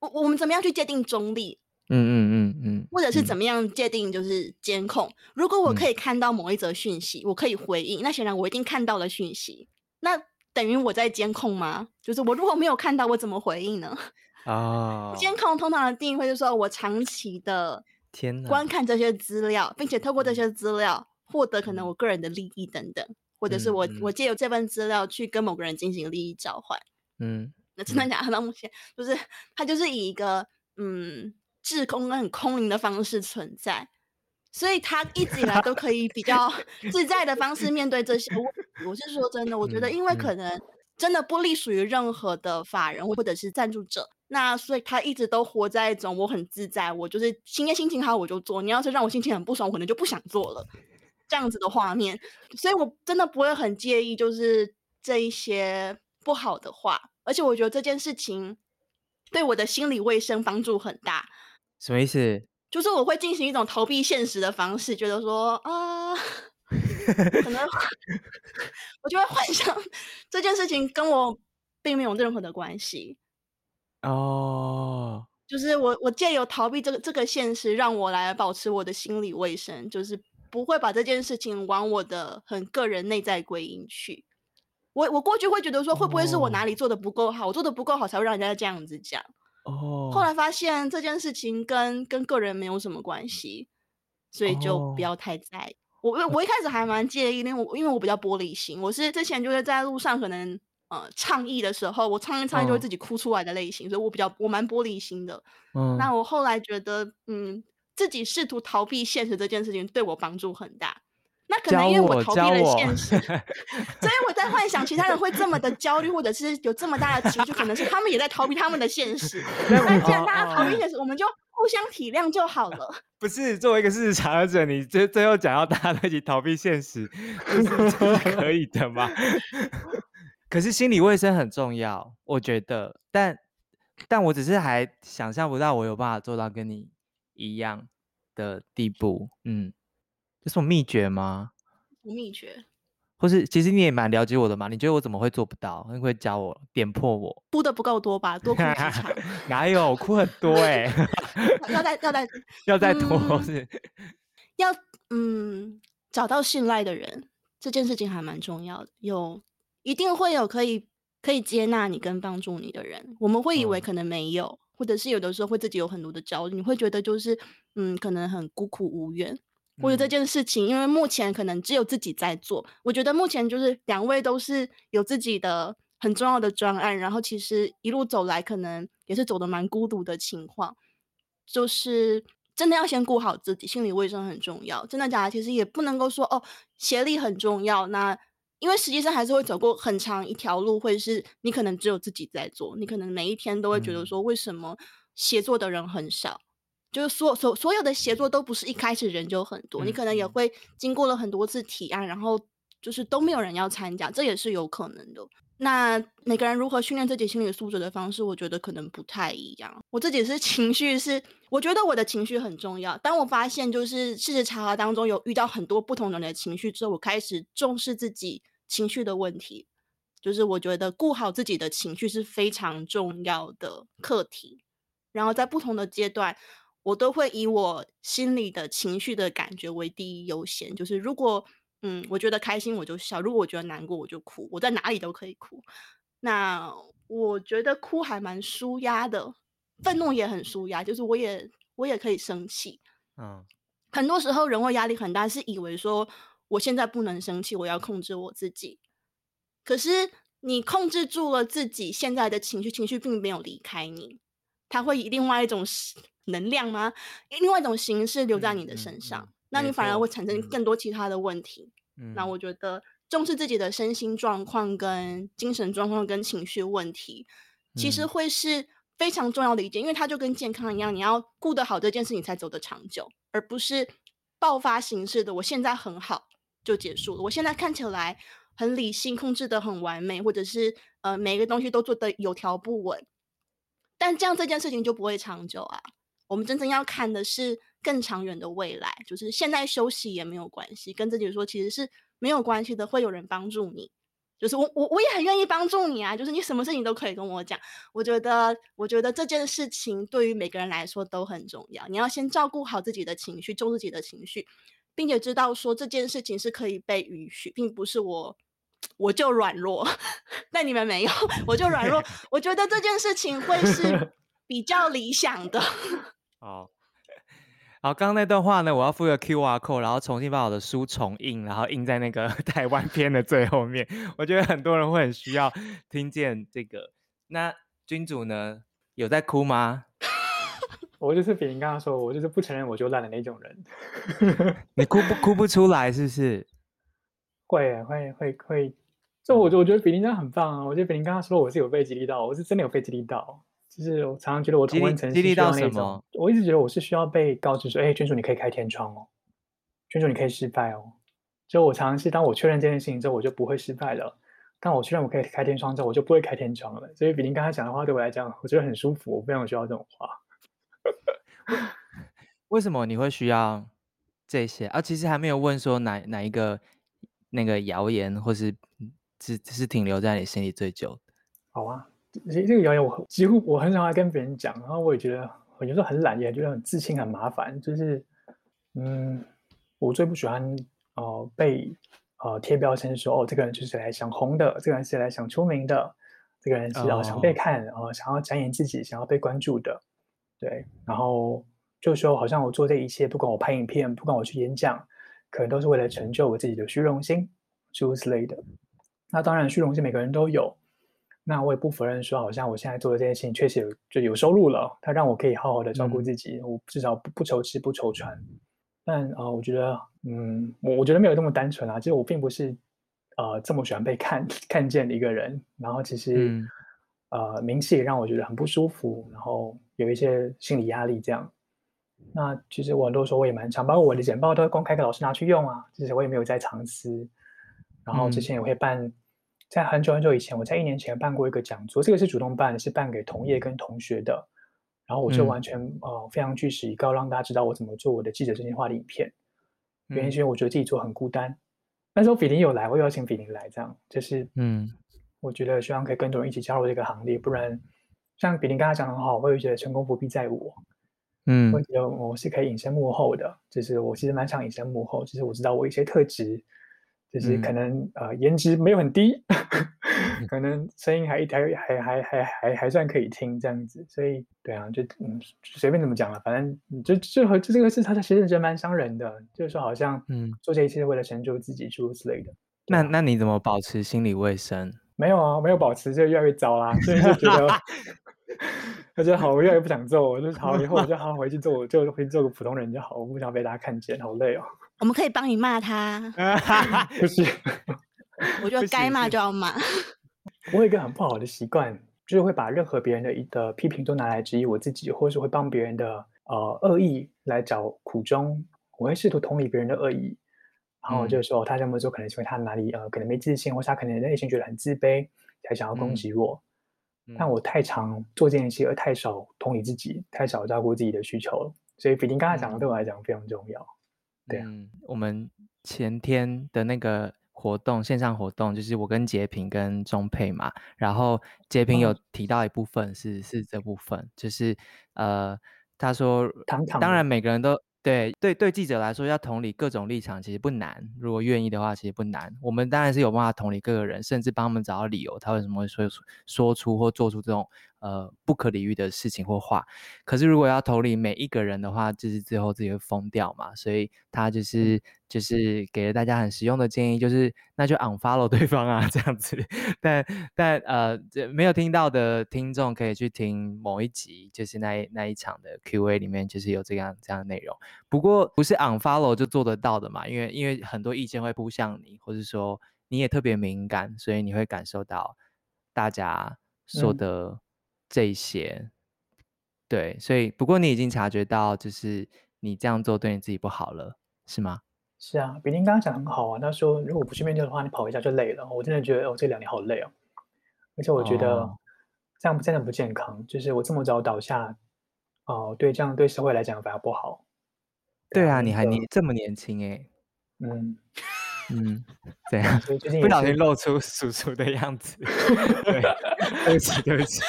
[SPEAKER 3] 我我们怎么样去界定中立？
[SPEAKER 1] 嗯嗯嗯嗯，
[SPEAKER 3] 或者是怎么样界定就是监控？嗯、如果我可以看到某一则讯息，嗯、我可以回应，那显然我一定看到了讯息，那等于我在监控吗？就是我如果没有看到，我怎么回应呢？
[SPEAKER 1] 啊，
[SPEAKER 3] 监控通常的定义会是说我长期的天观看这些资料，并且透过这些资料获得可能我个人的利益等等，或者是我、嗯、我借由这份资料去跟某个人进行利益交换。嗯。那真的假的？到目前就是它就是以一个嗯滞空跟很空灵的方式存在，所以他一直以来都可以比较 自在的方式面对这些问题。我是说真的，我觉得因为可能真的不隶属于任何的法人或者是赞助者，那所以他一直都活在一种我很自在，我就是今天心情好我就做，你要是让我心情很不爽，我可能就不想做了这样子的画面，所以我真的不会很介意，就是这一些不好的话。而且我觉得这件事情对我的心理卫生帮助很大。
[SPEAKER 1] 什么意思？
[SPEAKER 3] 就是我会进行一种逃避现实的方式，觉得说啊，可能 我就会幻想这件事情跟我并没有任何的关系。
[SPEAKER 1] 哦，
[SPEAKER 3] 就是我我借由逃避这个这个现实，让我来保持我的心理卫生，就是不会把这件事情往我的很个人内在归因去。我我过去会觉得说，会不会是我哪里做的不够好？Oh. 我做的不够好，才会让人家这样子讲。哦。Oh. 后来发现这件事情跟跟个人没有什么关系，所以就不要太在意。Oh. 我我一开始还蛮介意，因为我因为我比较玻璃心，我是之前就是在路上可能呃倡议的时候，我唱一唱就会自己哭出来的类型，oh. 所以我比较我蛮玻璃心的。嗯。Oh. 那我后来觉得，嗯，自己试图逃避现实这件事情对我帮助很大。那可能因为我逃避了现实，所以我在幻想其他人会这么的焦虑，或者是有这么大的情绪，可能是他们也在逃避他们的现实。那既然大家逃避现实，我们就互相体谅就好了。
[SPEAKER 1] 不是作为一个事实查者，你最最后讲要大家都一起逃避现实，这是可以的吗？可是心理卫生很重要，我觉得。但但我只是还想象不到我有办法做到跟你一样的地步，嗯。这是什么秘诀吗？
[SPEAKER 3] 秘诀，
[SPEAKER 1] 或是其实你也蛮了解我的嘛？你觉得我怎么会做不到？你会教我点破我？
[SPEAKER 3] 哭的不够多吧？多哭几场？
[SPEAKER 1] 哪有哭很多哎、欸？
[SPEAKER 3] 要再要再
[SPEAKER 1] 要再多是？
[SPEAKER 3] 要嗯，找到信赖的人，这件事情还蛮重要的。有一定会有可以可以接纳你跟帮助你的人。我们会以为可能没有，嗯、或者是有的时候会自己有很多的焦虑，你会觉得就是嗯，可能很孤苦无援，或者这件事情，因为目前可能只有自己在做。我觉得目前就是两位都是有自己的很重要的专案，然后其实一路走来，可能也是走的蛮孤独的情况，就是。真的要先顾好自己，心理卫生很重要。真的假的？其实也不能够说哦，协力很重要。那因为实际上还是会走过很长一条路，或者是你可能只有自己在做，你可能每一天都会觉得说，为什么协作的人很少？嗯、就是所所所有的协作都不是一开始人就很多，嗯、你可能也会经过了很多次提案，然后就是都没有人要参加，这也是有可能的。那每个人如何训练自己心理素质的方式，我觉得可能不太一样。我自己是 情绪是，我觉得我的情绪很重要。当我发现就是事实查核当中有遇到很多不同人的情绪之后，我开始重视自己情绪的问题。就是我觉得顾好自己的情绪是非常重要的课题。然后在不同的阶段，我都会以我心里的情绪的感觉为第一优先。就是如果嗯，我觉得开心我就笑，如果我觉得难过我就哭，我在哪里都可以哭。那我觉得哭还蛮舒压的，愤怒也很舒压，就是我也我也可以生气。嗯，很多时候人会压力很大，是以为说我现在不能生气，我要控制我自己。可是你控制住了自己现在的情绪，情绪并没有离开你，它会以另外一种能量吗？另外一种形式留在你的身上。嗯嗯嗯那你反而会产生更多其他的问题。嗯，那我觉得重视自己的身心状况、跟精神状况、跟情绪问题，其实会是非常重要的一件，因为它就跟健康一样，你要顾得好这件事情才走得长久，而不是爆发形式的。我现在很好就结束了，我现在看起来很理性，控制的很完美，或者是呃每一个东西都做得有条不紊，但这样这件事情就不会长久啊。我们真正要看的是更长远的未来，就是现在休息也没有关系，跟自己说其实是没有关系的，会有人帮助你。就是我我我也很愿意帮助你啊，就是你什么事情都可以跟我讲。我觉得我觉得这件事情对于每个人来说都很重要。你要先照顾好自己的情绪，重视自己的情绪，并且知道说这件事情是可以被允许，并不是我我就软弱。但你们没有，我就软弱。我觉得这件事情会是 比较理想的。
[SPEAKER 1] 好，好，刚刚那段话呢，我要附个 QR code，然后重新把我的书重印，然后印在那个 台湾篇的最后面。我觉得很多人会很需要听见这个。那君主呢，有在哭吗？
[SPEAKER 2] 我就是比你刚刚说，我就是不承认我就烂的那种人。
[SPEAKER 1] 你哭不哭不出来，是不是？
[SPEAKER 2] 会会会会，就我我觉得比林刚很棒啊！我觉得比林刚刚说我是有被激励到，我是真的有被激励到。就是我常常觉得我同温层是需要那种，我一直觉得我是需要被告知说，哎、欸，君主你可以开天窗哦，君主你可以失败哦。就我常常是当我确认这件事情之后，我就不会失败了。当我确认我可以开天窗之后，我就不会开天窗了。所以比您刚才讲的话对我来讲，我觉得很舒服，我非常需要这种话。
[SPEAKER 1] 为什么你会需要这些啊？其实还没有问说哪哪一个那个谣言，或是只只是停留在你心里最久的。
[SPEAKER 2] 好啊。这这个谣言我几乎我很少爱跟别人讲，然后我也觉得我有时候很懒，也觉得很自信很麻烦。就是，嗯，我最不喜欢呃被呃贴标签说哦，这个人就是来想红的，这个人是来想出名的，这个人是要想被看，然后、oh. 呃、想要展演自己，想要被关注的。对，然后就说好像我做这一切，不管我拍影片，不管我去演讲，可能都是为了成就我自己的虚荣心，诸如此类的。那当然，虚荣心每个人都有。那我也不否认说，好像我现在做的这件事情确实有就有收入了，它让我可以好好的照顾自己，嗯、我至少不不愁吃不愁穿。但啊、呃，我觉得，嗯，我我觉得没有那么单纯啊。其实我并不是呃这么喜欢被看 看见的一个人。然后其实、嗯、呃名气也让我觉得很不舒服，然后有一些心理压力这样。那其实我很多时候我也蛮常，包括我的简报都会公开给老师拿去用啊。其实我也没有在藏私。然后之前也会办。嗯在很久很久以前，我在一年前办过一个讲座，这个是主动办的，是办给同业跟同学的。然后我就完全、嗯、呃非常据实以告，让大家知道我怎么做我的记者真心话的影片。原因是因为我觉得自己做很孤单。那时候比林有来，我邀请比林来，这样就是嗯，我觉得希望可以更多人一起加入这个行列，不然像比林刚才讲的很好，我会觉得成功不必在我。嗯，我觉得我是可以隐身幕后的，就是我其实蛮想隐身幕后，其实我知道我一些特质。就是可能、嗯、呃颜值没有很低，可能声音还一还还还还还还算可以听这样子，所以对啊，就嗯随便怎么讲了，反正就就和就这个事，他其实觉得蛮伤人的，就是说好像嗯做这一切是为了成就自己诸如此类的。
[SPEAKER 1] 那那你怎么保持心理卫生？
[SPEAKER 2] 没有啊，没有保持就越来越糟啦，所以就觉得。他觉得好，我越来越不想做，我就好，以后我就好好回去做，我就回去做个普通人就好，我不想被大家看见，好累哦。
[SPEAKER 3] 我们可以帮你骂他，
[SPEAKER 2] 不是？
[SPEAKER 3] 我觉得该骂就要骂。
[SPEAKER 2] 我有一个很不好的习惯，就是会把任何别人的一的批评都拿来质疑我自己，或者是会帮别人的呃恶意来找苦衷。我会试图同理别人的恶意，然后就是说、嗯、他这么做可能是因为他哪里呃可能没自信，或是他可能内心觉得很自卑，才想要攻击我。嗯、但我太常做这件事，而太少同理自己，太少照顾自己的需求了。所以比丁刚才讲的对我来讲非常重要。对啊，
[SPEAKER 1] 嗯，我们前天的那个活动，线上活动，就是我跟杰平跟钟佩嘛，然后杰平有提到一部分是、嗯、是这部分，就是呃，他说，
[SPEAKER 2] 堂堂
[SPEAKER 1] 当然每个人都。对对对，记者来说要同理各种立场其实不难，如果愿意的话其实不难。我们当然是有办法同理各个人，甚至帮他们找到理由，他为什么会说说出或做出这种。呃，不可理喻的事情或话，可是如果要投理每一个人的话，就是最后自己会疯掉嘛。所以他就是就是给了大家很实用的建议，就是那就 unfollow 对方啊，这样子。但但呃，没有听到的听众可以去听某一集，就是那一那一场的 Q&A 里面，就是有这样这样的内容。不过不是 unfollow 就做得到的嘛，因为因为很多意见会扑向你，或是说你也特别敏感，所以你会感受到大家说的、嗯。这一些，对，所以不过你已经察觉到，就是你这样做对你自己不好了，是吗？
[SPEAKER 2] 是啊，比您刚刚讲很好啊。他说，如果不去面对的话，你跑一下就累了。我真的觉得，哦，这两年好累哦。而且我觉得这样真的不健康。哦、就是我这么早倒下，哦，对，这样对社会来讲反而不好。
[SPEAKER 1] 对啊，你还你这么年轻哎，
[SPEAKER 2] 嗯。
[SPEAKER 1] 嗯，怎样不小心露出叔叔的样子，对，对不起，对不起，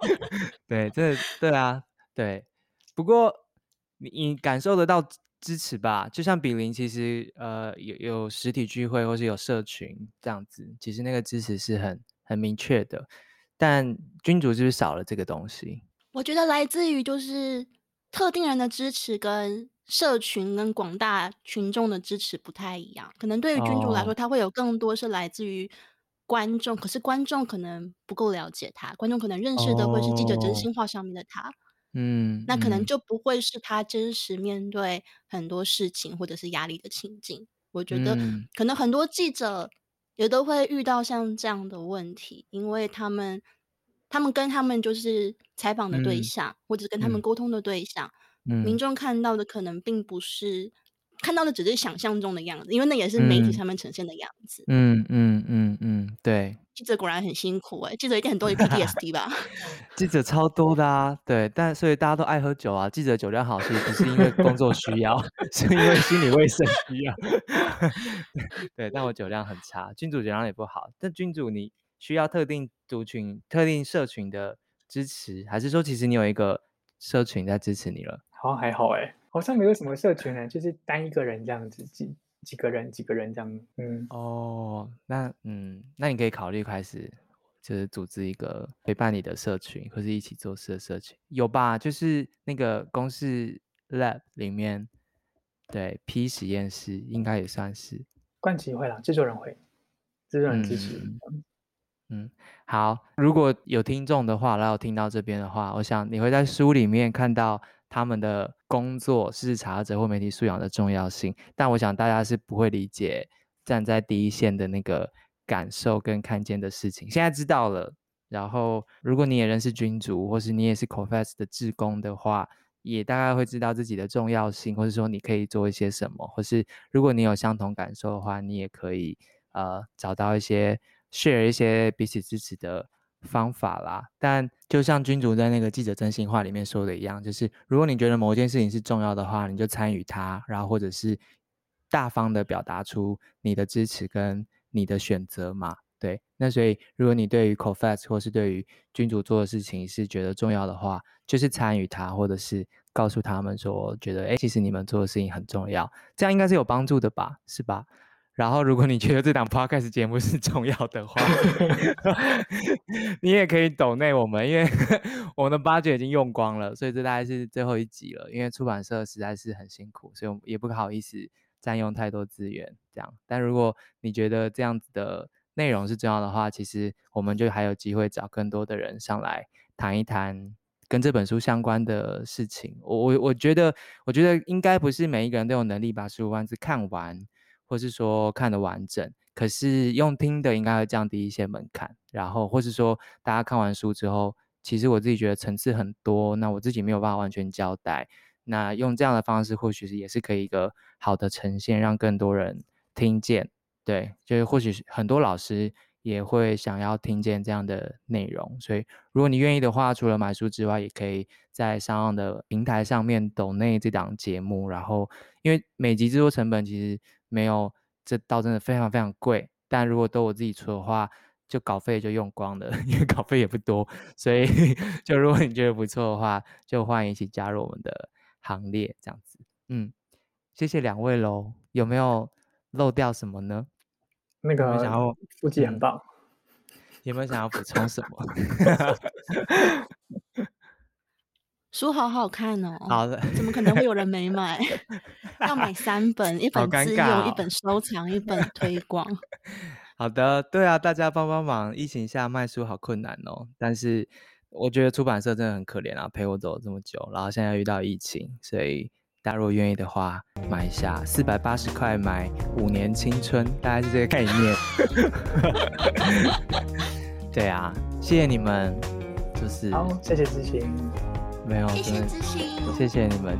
[SPEAKER 1] 对，这对啊，对。不过你你感受得到支持吧？就像比邻，其实呃有有实体聚会或是有社群这样子，其实那个支持是很很明确的。但君主是不是少了这个东西？
[SPEAKER 3] 我觉得来自于就是特定人的支持跟。社群跟广大群众的支持不太一样，可能对于君主来说，他会有更多是来自于观众，可是观众可能不够了解他，观众可能认识的会是记者真心话上面的他，
[SPEAKER 1] 嗯，
[SPEAKER 3] 那可能就不会是他真实面对很多事情或者是压力的情境。我觉得可能很多记者也都会遇到像这样的问题，因为他们他们跟他们就是采访的对象，或者跟他们沟通的对象。民众看到的可能并不是、嗯、看到的，只是想象中的样子，因为那也是媒体上面呈现的样子。
[SPEAKER 1] 嗯嗯嗯嗯，对。
[SPEAKER 3] 记者果然很辛苦哎、欸，记者一定很多有 PTSD 吧？
[SPEAKER 1] 记者超多的啊，对，但所以大家都爱喝酒啊。记者酒量好，其实不是因为工作需要，是因为心理卫生需要。对，但我酒量很差，君主酒量也不好。但君主，你需要特定族群、特定社群的支持，还是说其实你有一个社群在支持你了？
[SPEAKER 2] 好像还好哎，好像没有什么社群呢，就是单一个人这样子，几几个人几个人这样。嗯，
[SPEAKER 1] 哦，那嗯，那你可以考虑开始，就是组织一个陪伴你的社群，或是一起做事的社群，有吧？就是那个公式 Lab 里面，对 P 实验室应该也算是。
[SPEAKER 2] 冠奇会啦，制作人会，制作人支持。
[SPEAKER 1] 嗯嗯，好。如果有听众的话，然后听到这边的话，我想你会在书里面看到他们的工作是查者或媒体素养的重要性。但我想大家是不会理解站在第一线的那个感受跟看见的事情。现在知道了，然后如果你也认识君主，或是你也是 COFETS 的志工的话，也大概会知道自己的重要性，或是说你可以做一些什么，或是如果你有相同感受的话，你也可以呃找到一些。share 一些彼此支持的方法啦，但就像君主在那个记者真心话里面说的一样，就是如果你觉得某一件事情是重要的话，你就参与它，然后或者是大方的表达出你的支持跟你的选择嘛。对，那所以如果你对于 COFETS 或是对于君主做的事情是觉得重要的话，就是参与它，或者是告诉他们说，觉得诶，其实你们做的事情很重要，这样应该是有帮助的吧？是吧？然后，如果你觉得这档 podcast 节目是重要的话，你也可以抖内我们，因为 我们的 budget 已经用光了，所以这大概是最后一集了。因为出版社实在是很辛苦，所以我们也不好意思占用太多资源。这样，但如果你觉得这样子的内容是重要的话，其实我们就还有机会找更多的人上来谈一谈跟这本书相关的事情。我我我觉得，我觉得应该不是每一个人都有能力把十五万字看完。或是说看得完整，可是用听的应该会降低一些门槛。然后，或是说大家看完书之后，其实我自己觉得层次很多，那我自己没有办法完全交代。那用这样的方式，或许是也是可以一个好的呈现，让更多人听见。对，就是或许很多老师也会想要听见这样的内容。所以，如果你愿意的话，除了买书之外，也可以在上岸的平台上面抖内这档节目。然后，因为每集制作成本其实。没有，这刀真的非常非常贵。但如果都我自己出的话，就稿费就用光了，因为稿费也不多。所以，就如果你觉得不错的话，就欢迎一起加入我们的行列，这样子。嗯，谢谢两位喽。有没有漏掉什么呢？
[SPEAKER 2] 那个想要腹肌很棒，
[SPEAKER 1] 有没有想要补充什么？
[SPEAKER 3] 书好好看哦，
[SPEAKER 1] 好的，
[SPEAKER 3] 怎么可能会有人没买？要买三本，一本自用，哦、一本收藏，一本推 广。
[SPEAKER 1] 好的，对啊，大家帮帮忙，疫情下卖书好困难哦。但是我觉得出版社真的很可怜啊，陪我走了这么久，然后现在遇到疫情，所以大家如果愿意的话，买一下，四百八十块买五年青春，大概是这个概念。对啊，谢谢你们，就是
[SPEAKER 2] 好，谢谢之心。
[SPEAKER 1] 没有，
[SPEAKER 3] 谢谢知心，
[SPEAKER 1] 谢谢你们。